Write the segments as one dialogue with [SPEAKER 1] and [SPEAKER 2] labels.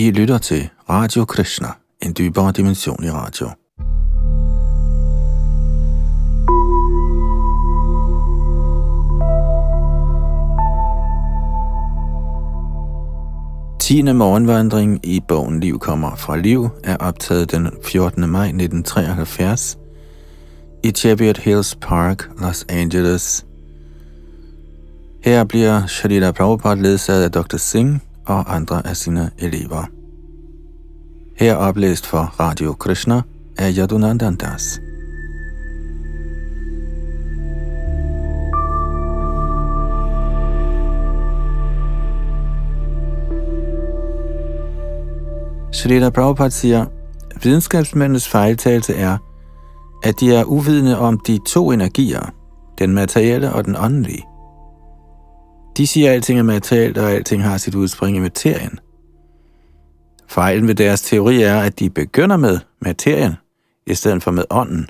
[SPEAKER 1] I lytter til Radio Krishna, en dybere dimension i radio. Tiende morgenvandring i bogen Liv kommer fra liv er optaget den 14. maj 1973 i Cheviot Hills Park, Los Angeles. Her bliver Shalila Prabhupada ledsaget af Dr. Singh og andre af sine elever. Her oplæst for Radio Krishna af Yadunandan Das. Shrita Prabhupada siger, videnskabsmændenes fejltagelse er, at de er uvidende om de to energier, den materielle og den åndelige. De siger, at alting er materielt, og alting har sit udspring i materien. Fejlen ved deres teori er, at de begynder med materien, i stedet for med ånden.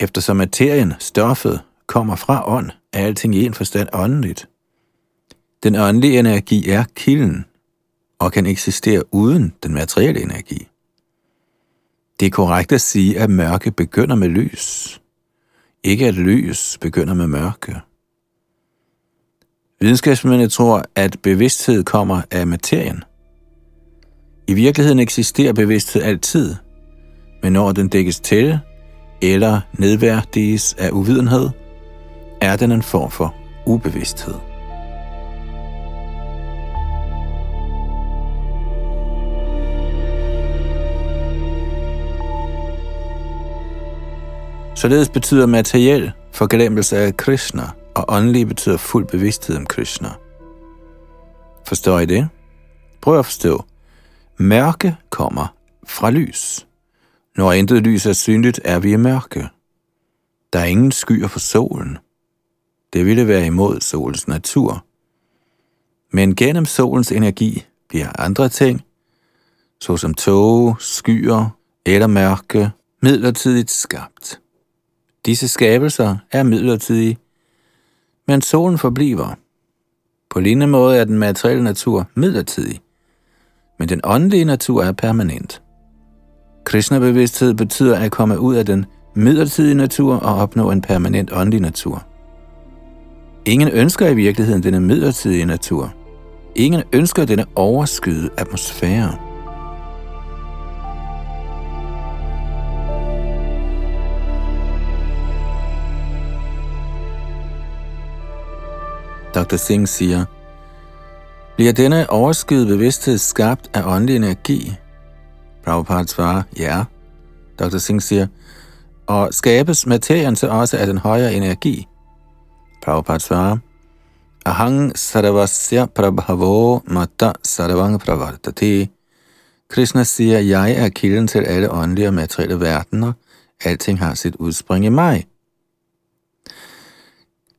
[SPEAKER 1] Eftersom materien, stoffet, kommer fra ånd, er alting i en forstand åndeligt. Den åndelige energi er kilden, og kan eksistere uden den materielle energi. Det er korrekt at sige, at mørke begynder med lys. Ikke at lys begynder med mørke. Videnskabsmændene tror, at bevidsthed kommer af materien. I virkeligheden eksisterer bevidsthed altid, men når den dækkes til eller nedværdiges af uvidenhed, er den en form for ubevidsthed. Således betyder materiel forglemmelse af Krishna, og åndelig betyder fuld bevidsthed om Krishna. Forstår I det? Prøv at forstå. Mørke kommer fra lys. Når intet lys er synligt, er vi i mørke. Der er ingen skyer for solen. Det ville være imod solens natur. Men gennem solens energi bliver andre ting, såsom tåge, skyer eller mørke, midlertidigt skabt. Disse skabelser er midlertidige, men solen forbliver. På lignende måde er den materielle natur midlertidig, men den åndelige natur er permanent. Krishna-bevidsthed betyder at komme ud af den midlertidige natur og opnå en permanent åndelig natur. Ingen ønsker i virkeligheden denne midlertidige natur. Ingen ønsker denne overskyede atmosfære. Dr. Singh siger, bliver denne overskyet bevidsthed skabt af åndelig energi? Prabhupada svarer, ja. Dr. Singh siger, og skabes materien så også af den højere energi? Prabhupada svarer, Ahang sarvasya prabhavo mata sarvang pravartati. Krishna siger, jeg er kilden til alle åndelige og materielle verdener. Alting har sit udspring i mig.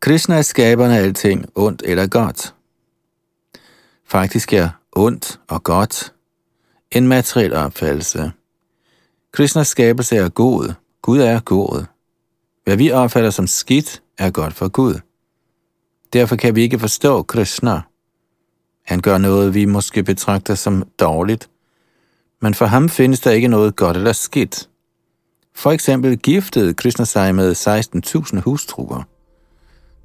[SPEAKER 1] Krishna er skaberen af alting, ondt eller godt. Faktisk er ondt og godt en materiel opfattelse. Krishnas skabelse er god. Gud er god. Hvad vi opfatter som skidt, er godt for Gud. Derfor kan vi ikke forstå Krishna. Han gør noget, vi måske betragter som dårligt, men for ham findes der ikke noget godt eller skidt. For eksempel giftede Krishna sig med 16.000 hustruer.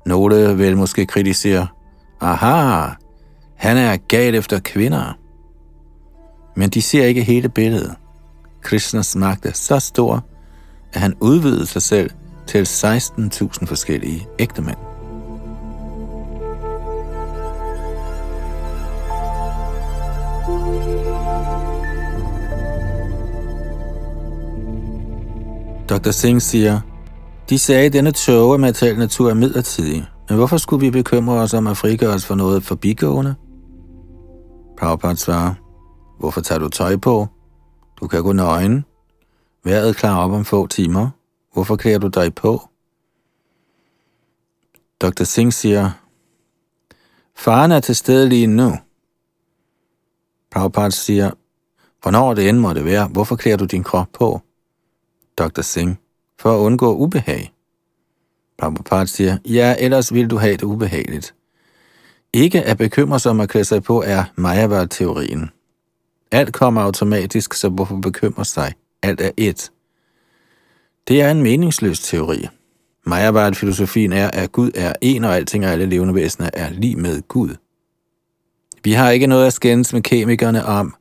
[SPEAKER 1] Nogle vil måske kritisere, aha, han er gal efter kvinder. Men de ser ikke hele billedet. Krishnas magt er så stor, at han udvidede sig selv til 16.000 forskellige ægtemænd. Dr. Singh siger, de sagde, at denne tåge af materiel natur er midlertidig, men hvorfor skulle vi bekymre os om at frigøre os for noget forbigående? Prabhupada svarer, hvorfor tager du tøj på? Du kan gå nøgen. Været klar op om få timer. Hvorfor klæder du dig på? Dr. Singh siger, Faren er til stede lige nu. Prabhupada siger, hvornår det end måtte det være, hvorfor klæder du din krop på? Dr. Singh, for at undgå ubehag. Prabhupada siger, ja, ellers vil du have det ubehageligt. Ikke at bekymre sig om at klæde sig på er Mayavad-teorien. Alt kommer automatisk, så hvorfor bekymre sig? Alt er et. Det er en meningsløs teori. Mayabad-filosofien er, at Gud er en, og alting og alle levende væsener er lige med Gud. Vi har ikke noget at skændes med kemikerne om,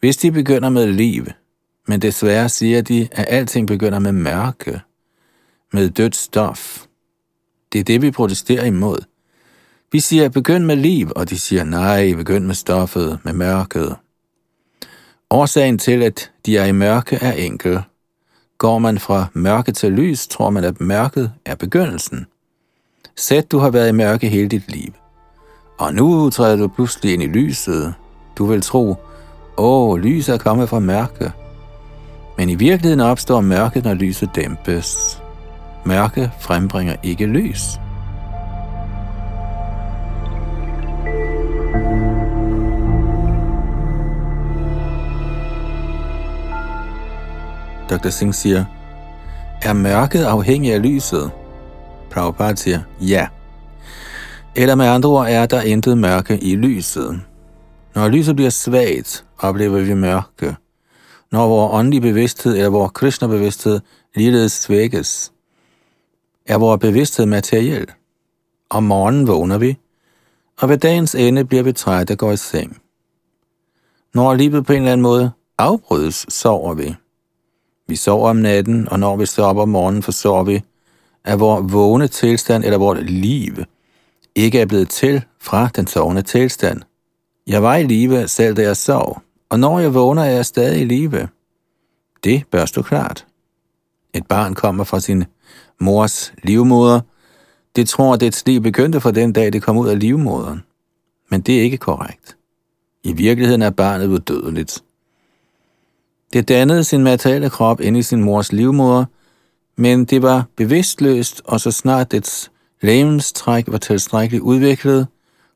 [SPEAKER 1] hvis de begynder med liv, men desværre siger de, at alting begynder med mørke, med dødt stof. Det er det, vi protesterer imod. Vi siger, begynd med liv, og de siger, nej, begynd med stoffet, med mørket. Årsagen til, at de er i mørke, er enkel. Går man fra mørke til lys, tror man, at mørket er begyndelsen. Sæt, du har været i mørke hele dit liv. Og nu træder du pludselig ind i lyset. Du vil tro, åh, lys er kommet fra mørke. Men i virkeligheden opstår mørket, når lyset dæmpes. Mørke frembringer ikke lys. Dr. Singh siger, er mørket afhængig af lyset? Prabhupada siger, ja. Eller med andre ord er der intet mørke i lyset. Når lyset bliver svagt, oplever vi mørke. Når vores åndelige bevidsthed eller vores Krishna-bevidsthed ligeledes svækkes, er vores bevidsthed materiel. Om morgenen vågner vi, og ved dagens ende bliver vi trætte og går i seng. Når livet på en eller anden måde afbrydes, sover vi. Vi sover om natten, og når vi står op om morgenen, forstår vi, at vores vågne tilstand eller vores liv ikke er blevet til fra den sovende tilstand. Jeg var i live, selv da jeg sov, og når jeg vågner, er jeg stadig i live. Det bør stå klart. Et barn kommer fra sin mors livmoder. Det tror, at dets liv begyndte fra den dag, det kom ud af livmoderen. Men det er ikke korrekt. I virkeligheden er barnet udødeligt. Det dannede sin materielle krop ind i sin mors livmoder, men det var bevidstløst, og så snart dets lægemstræk var tilstrækkeligt udviklet,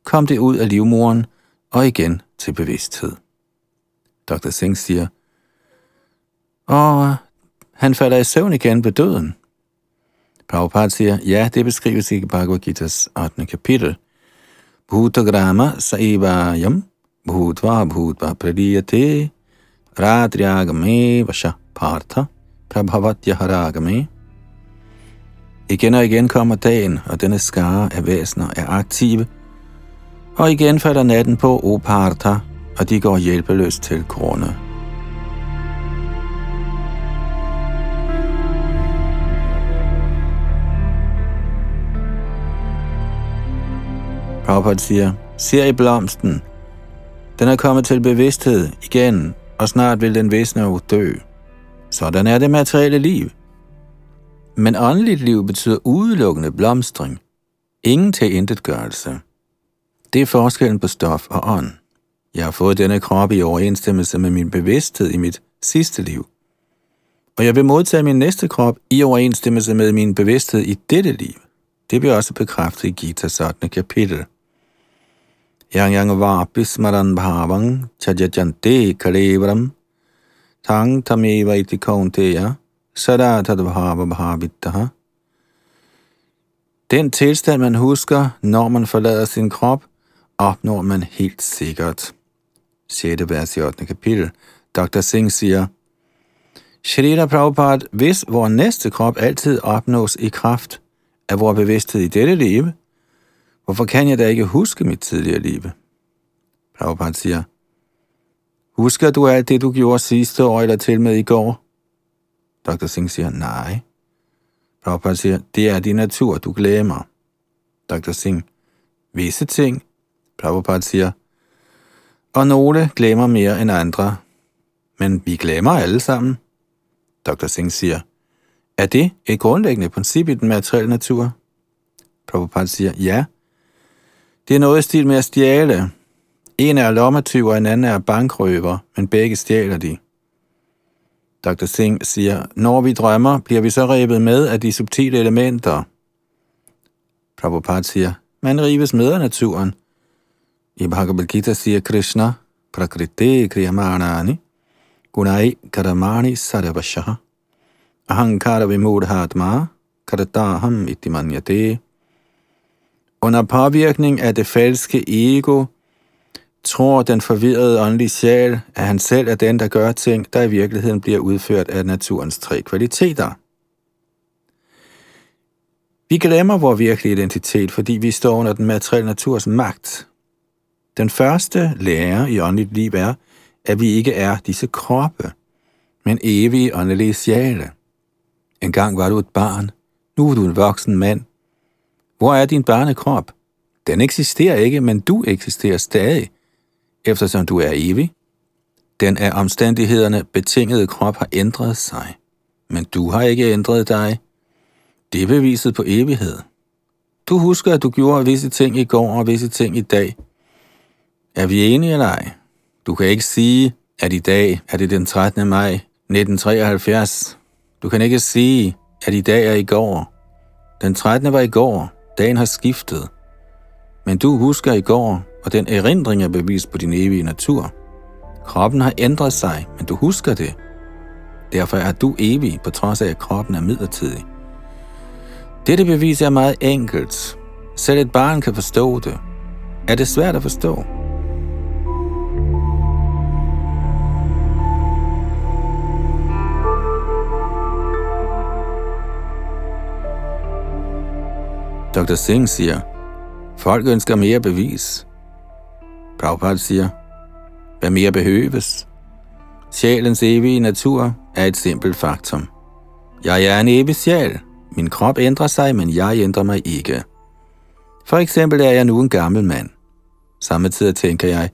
[SPEAKER 1] kom det ud af livmoderen og igen til bevidsthed. Dr. Singh siger, og han falder i søvn igen ved døden. Prabhupada siger, ja, det beskrives i Bhagavad Gita's 8. kapitel. Bhutagrama saivayam bhutva bhutva pradiyate radriagame vasha partha prabhavatyharagame. Igen og igen kommer dagen, og denne skare af væsener er aktive, og igen falder natten på O Partha, og de går hjælpeløst til grunde. Prabhupada siger, ser i blomsten. Den er kommet til bevidsthed igen, og snart vil den visne og dø. Sådan er det materielle liv. Men åndeligt liv betyder udelukkende blomstring. Ingen til intetgørelse. Det er forskellen på stof og ånd. Jeg har fået denne krop i overensstemmelse med min bevidsthed i mit sidste liv. Og jeg vil modtage min næste krop i overensstemmelse med min bevidsthed i dette liv. Det bliver også bekræftet i Gita 8. kapitel. Yang yang va bismaran bhavang chajajante kalevram tang tameva iti kaunteya sada tadbhava bhavittaha. Den tilstand, man husker, når man forlader sin krop, opnår man helt sikkert. 6. vers i 8. kapitel. Dr. Singh siger, Shrita Prabhupada, hvis vores næste krop altid opnås i kraft af vores bevidsthed i dette liv, Hvorfor kan jeg da ikke huske mit tidligere liv? Prabhupada siger, Husker du alt det, du gjorde sidste år eller til med i går? Dr. Singh siger, nej. Prabhupada siger, det er din natur, du glemmer. Dr. Singh, visse ting. Prabhupada siger, og nogle glemmer mere end andre. Men vi glemmer alle sammen. Dr. Singh siger, er det et grundlæggende princip i den materielle natur? Prabhupada siger, ja, det er noget i stil med at stjæle. En er lommetyv, og en anden er bankrøver, men begge stjæler de. Dr. Singh siger, når vi drømmer, bliver vi så revet med af de subtile elementer. Prabhupada siger, man rives med af naturen. I Bhagavad Gita siger Krishna, Prakriti Kriyamanani, Gunai Karamani Sarvashaha, Ahankara Vimudhatma, Karataham Itimanyate, under påvirkning af det falske ego tror den forvirrede åndelige sjæl, at han selv er den, der gør ting, der i virkeligheden bliver udført af naturens tre kvaliteter. Vi glemmer vores virkelige identitet, fordi vi står under den materielle naturs magt. Den første lære i åndeligt liv er, at vi ikke er disse kroppe, men evige åndelige sjæle. En gang var du et barn, nu er du en voksen mand. Hvor er din barnekrop? Den eksisterer ikke, men du eksisterer stadig, eftersom du er evig. Den af omstændighederne betingede krop har ændret sig, men du har ikke ændret dig. Det er beviset på evighed. Du husker, at du gjorde visse ting i går og visse ting i dag. Er vi enige eller ej? Du kan ikke sige, at i dag er det den 13. maj 1973. Du kan ikke sige, at i dag er i går. Den 13. var i går. Dagen har skiftet. Men du husker i går, og den erindring er bevis på din evige natur. Kroppen har ændret sig, men du husker det. Derfor er du evig, på trods af, at kroppen er midlertidig. Dette bevis er meget enkelt. Selv et barn kan forstå det. Er det svært at forstå? Dr. Singh siger, folk ønsker mere bevis. Prabhupada siger, hvad mere behøves? Sjælens evige natur er et simpelt faktum. Jeg er en evig sjæl. Min krop ændrer sig, men jeg ændrer mig ikke. For eksempel er jeg nu en gammel mand. Samtidig tænker jeg,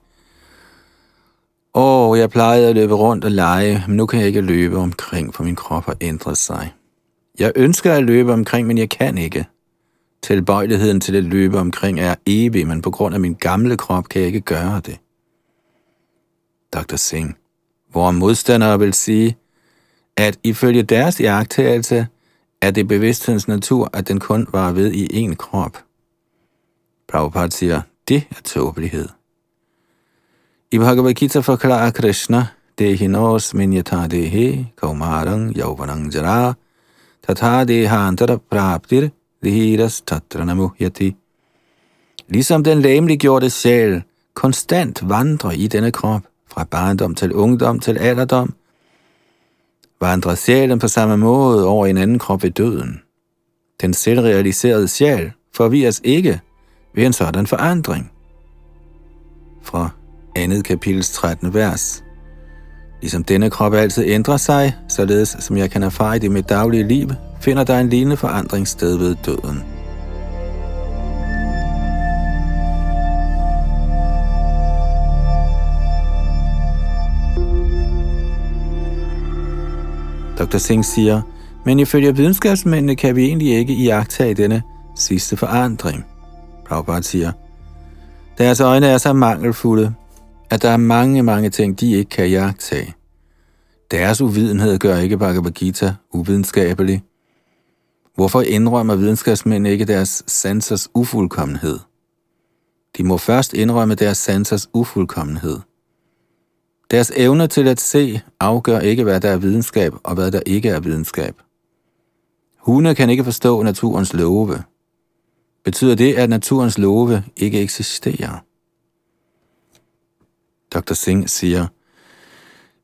[SPEAKER 1] Åh, jeg plejede at løbe rundt og lege, men nu kan jeg ikke løbe omkring, for min krop har ændret sig. Jeg ønsker at løbe omkring, men jeg kan ikke. Tilbøjeligheden til at løbe omkring er evig, men på grund af min gamle krop kan jeg ikke gøre det. Dr. Singh, hvor modstandere vil sige, at ifølge deres jagttagelse er det bevidsthedens natur, at den kun var ved i én krop. Prabhupada siger, det er tåbelighed. I Bhagavad Gita forklarer Krishna, Dehinos minyata dehe kaumarang yauvanang jara tatha dehantara praptir dhiras tatranamuhyati. Ligesom den læmeliggjorte sjæl konstant vandrer i denne krop, fra barndom til ungdom til alderdom, vandrer sjælen på samme måde over en anden krop ved døden. Den selvrealiserede sjæl forvirres ikke ved en sådan forandring. Fra andet kapitels 13. vers. Ligesom denne krop altid ændrer sig, således som jeg kan erfare det mit daglige liv, finder der en lignende forandring sted ved døden. Dr. Singh siger, men ifølge videnskabsmændene kan vi egentlig ikke iagtage denne sidste forandring. Prabhupada siger, deres øjne er så mangelfulde, at der er mange, mange ting, de ikke kan jagtage. Deres uvidenhed gør ikke Bhagavad Gita uvidenskabelig. Hvorfor indrømmer videnskabsmænd ikke deres sansers ufuldkommenhed? De må først indrømme deres sansers ufuldkommenhed. Deres evne til at se afgør ikke, hvad der er videnskab og hvad der ikke er videnskab. Hunde kan ikke forstå naturens love. Betyder det, at naturens love ikke eksisterer? Dr. Singh siger,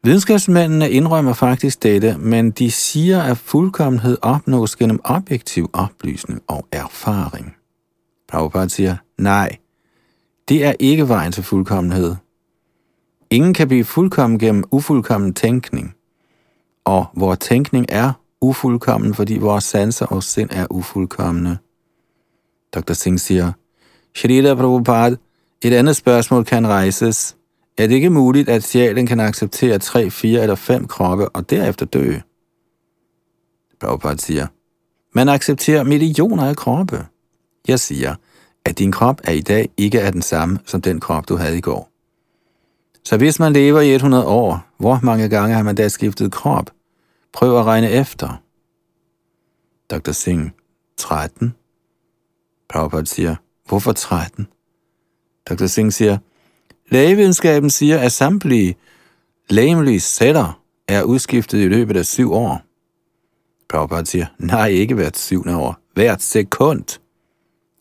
[SPEAKER 1] Videnskabsmændene indrømmer faktisk dette, men de siger, at fuldkommenhed opnås gennem objektiv oplysning og erfaring. Prabhupada siger, nej, det er ikke vejen til fuldkommenhed. Ingen kan blive fuldkommen gennem ufuldkommen tænkning. Og vores tænkning er ufuldkommen, fordi vores sanser og sind er ufuldkommende. Dr. Singh siger, Shrita Prabhupada, et andet spørgsmål kan rejses. Er det ikke muligt, at sjælen kan acceptere tre, fire eller fem kroppe og derefter dø? Prabhupada siger, man accepterer millioner af kroppe. Jeg siger, at din krop er i dag ikke er den samme som den krop, du havde i går. Så hvis man lever i 100 år, hvor mange gange har man da skiftet krop? Prøv at regne efter. Dr. Singh, 13. Prabhupada siger, hvorfor 13? Dr. Singh siger, lægevidenskaben siger, at samtlige lægemlige celler er udskiftet i løbet af syv år. Prabhupada siger, nej, ikke hvert syvende år. Hvert sekund.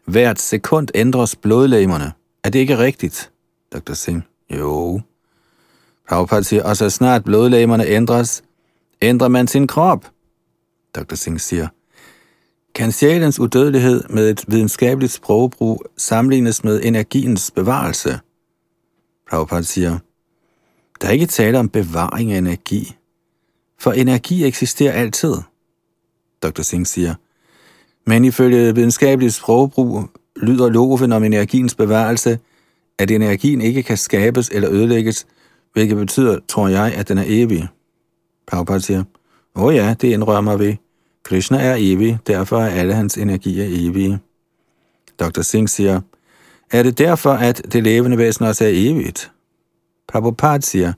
[SPEAKER 1] Hvert sekund ændres blodlægerne. Er det ikke rigtigt, Dr. Singh? Jo. Prabhupada siger, og så snart blodlægerne ændres, ændrer man sin krop. Dr. Singh siger, kan sjælens udødelighed med et videnskabeligt sprogbrug sammenlignes med energiens bevarelse? Prabhupada siger, der er ikke tale om bevaring af energi, for energi eksisterer altid. Dr. Singh siger, men ifølge videnskabeligt sprogbrug lyder loven om energiens bevarelse, at energien ikke kan skabes eller ødelægges, hvilket betyder, tror jeg, at den er evig. Prabhupada siger, åh oh ja, det indrømmer vi. Krishna er evig, derfor er alle hans energier evige. Dr. Singh siger, er det derfor, at det levende væsen også er evigt? Prabhupada siger,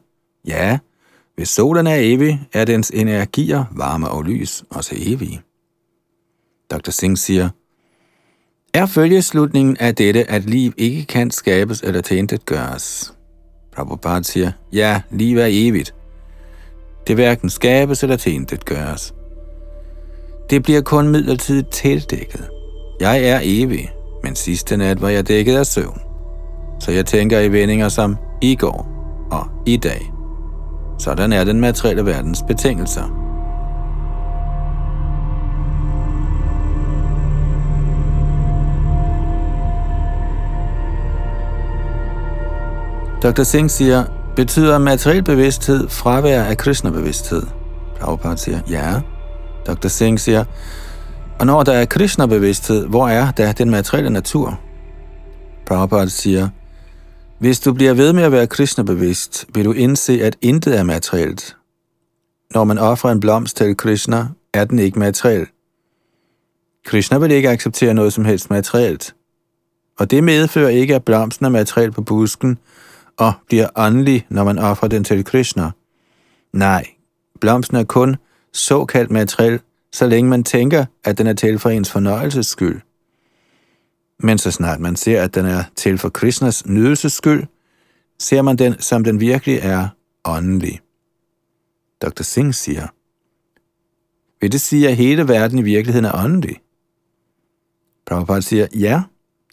[SPEAKER 1] ja, hvis solen er evig, er dens energier, varme og lys også evige. Dr. Singh siger, er følgeslutningen af dette, at liv ikke kan skabes eller tændet gøres? Prabhupada siger, ja, liv er evigt. Det hverken skabes eller tændet gøres. Det bliver kun midlertidigt tildækket. Jeg er evig, men sidste nat var jeg dækket af søvn. Så jeg tænker i vendinger som i går og i dag. Sådan er den materielle verdens betingelser. Dr. Singh siger, betyder materiel bevidsthed fravær af Krishna-bevidsthed? Prabhupada siger, ja. Dr. Singh siger, og når der er Krishna-bevidsthed, hvor er da den materielle natur? Prabhupada siger, hvis du bliver ved med at være Krishna-bevidst, vil du indse, at intet er materielt. Når man offrer en blomst til Krishna, er den ikke materiel. Krishna vil ikke acceptere noget som helst materielt. Og det medfører ikke, at blomsten er materiel på busken, og bliver åndelig, når man offrer den til Krishna. Nej, blomsten er kun såkaldt materiel, så længe man tænker, at den er til for ens fornøjelses skyld. Men så snart man ser, at den er til for Krishnas nydelses skyld, ser man den, som den virkelig er, åndelig. Dr. Singh siger, vil det sige, at hele verden i virkeligheden er åndelig? Prabhupada siger, ja,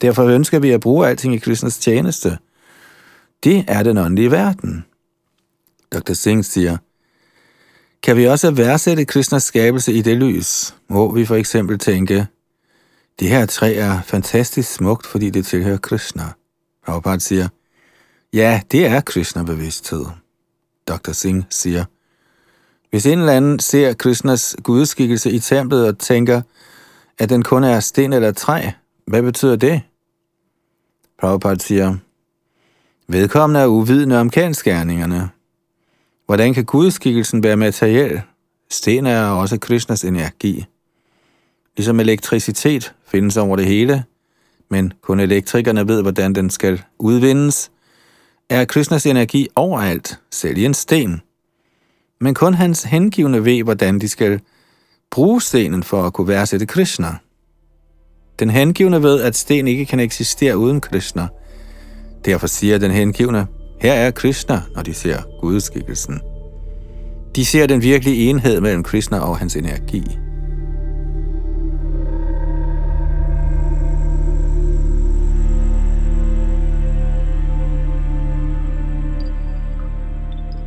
[SPEAKER 1] derfor ønsker vi at bruge alting i Krishnas tjeneste. Det er den åndelige verden. Dr. Singh siger, kan vi også værdsætte Krishnas skabelse i det lys, hvor vi for eksempel tænke, det her træ er fantastisk smukt, fordi det tilhører Krishna. Prabhupada siger, ja, det er Krishna-bevidsthed. Dr. Singh siger, hvis en eller anden ser Krishnas gudskikkelse i templet og tænker, at den kun er sten eller træ, hvad betyder det? Prabhupada siger, vedkommende er uvidende om kendskærningerne. Hvordan kan gudskikkelsen være materiel? Sten er også Krishnas energi. Ligesom elektricitet findes over det hele, men kun elektrikerne ved, hvordan den skal udvindes, er Krishnas energi overalt, selv i en sten. Men kun hans hengivne ved, hvordan de skal bruge stenen for at kunne værdsætte Krishna. Den hengivne ved, at sten ikke kan eksistere uden Krishna. Derfor siger den hengivne, her er Krishna, når de ser gudskikkelsen. De ser den virkelige enhed mellem Krishna og hans energi.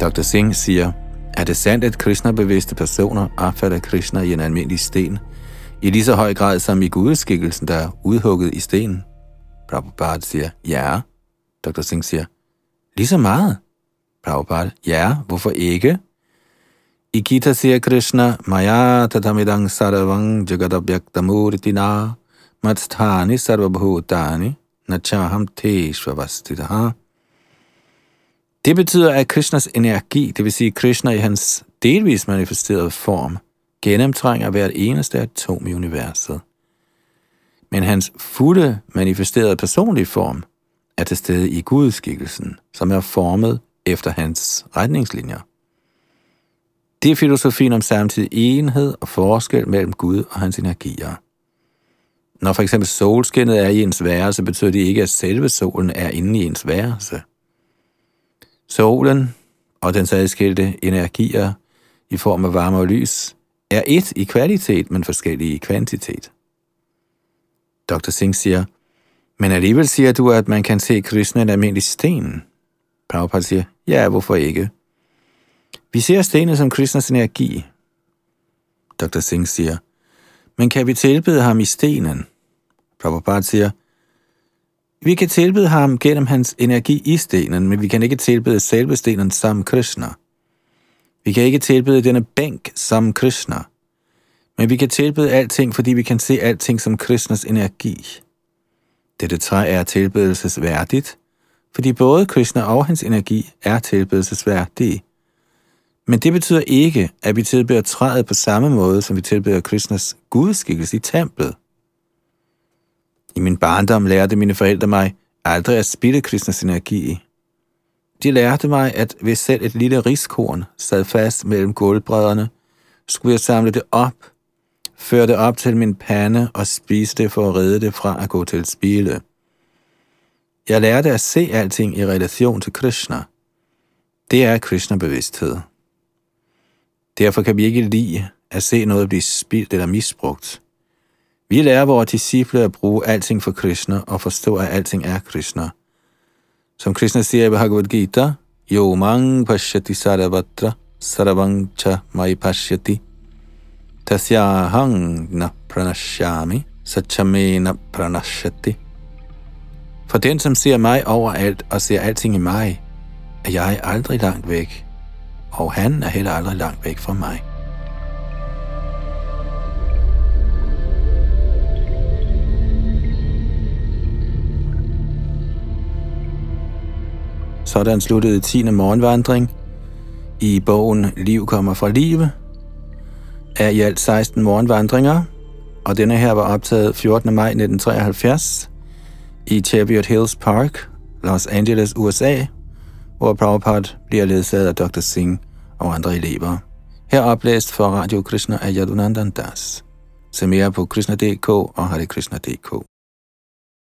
[SPEAKER 1] Dr. Singh siger, er det sandt, at Krishna-bevidste personer opfatter Krishna i en almindelig sten, i lige så høj grad som i gudeskikkelsen, der er udhugget i stenen? Prabhupada siger, ja. Dr. Singh siger, lige så meget. Prabhupada, ja, hvorfor ikke? I Gita siger Krishna, Maya tatamidang sarvang jagadabhyaktamurtina matsthani sarvabhutani nachaham te svavastitaha. Det betyder, at Krishnas energi, det vil sige Krishna i hans delvis manifesterede form, gennemtrænger hvert eneste atom i universet. Men hans fulde manifesterede personlige form er til stede i gudskikkelsen, som er formet efter hans retningslinjer. Det er filosofien om samtidig enhed og forskel mellem Gud og hans energier. Når for eksempel solskinnet er i ens værelse, betyder det ikke, at selve solen er inde i ens værelse. Solen og dens adskilte energier i form af varme og lys er et i kvalitet, men forskellige i kvantitet. Dr. Singh siger, men alligevel siger du, at man kan se Krishna en almindelig sten. Prabhupada siger, ja, hvorfor ikke? Vi ser stenen som Krishnas energi. Dr. Singh siger, men kan vi tilbede ham i stenen? Prabhupada siger, vi kan tilbede ham gennem hans energi i stenen, men vi kan ikke tilbede selve stenen som Krishna. Vi kan ikke tilbede denne bænk som Krishna. Men vi kan tilbede alting, fordi vi kan se alting som Krishnas energi. Dette træ er tilbedelsesværdigt, fordi både Krishna og hans energi er tilbedelsesværdige. Men det betyder ikke, at vi tilbeder træet på samme måde, som vi tilbeder Krishnas gudskikkelse i templet. I min barndom lærte mine forældre mig aldrig at spille Krishnas energi. De lærte mig, at hvis selv et lille riskorn sad fast mellem gulvbrædderne, skulle jeg samle det op, før det op til min pande og spise det for at redde det fra at gå til spile. Jeg lærte at se alting i relation til Krishna. Det er Krishna-bevidsthed. Derfor kan vi ikke lide at se noget blive spildt eller misbrugt. Vi lærer vores disciple at bruge alting for Krishna og forstå, at alting er Krishna. Som Krishna siger i Bhagavad Gita, Yo mang pashyati sarvatra sarvang cha mai pashyati tasyahang na pranashyami sachame na pranashyati. For den, som ser mig overalt og ser alting i mig, er jeg aldrig langt væk, og han er heller aldrig langt væk fra mig. Sådan sluttede 10. morgenvandring i bogen Liv kommer fra live af i alt 16 morgenvandringer, og denne her var optaget 14. maj 1973 i Chariot Hills Park, Los Angeles, USA, hvor Prabhupada bliver ledsaget af Dr. Singh og andre elever. Her oplæst for Radio Krishna af Yadunandan Das. Se mere på krishna.dk og harikrishna.dk.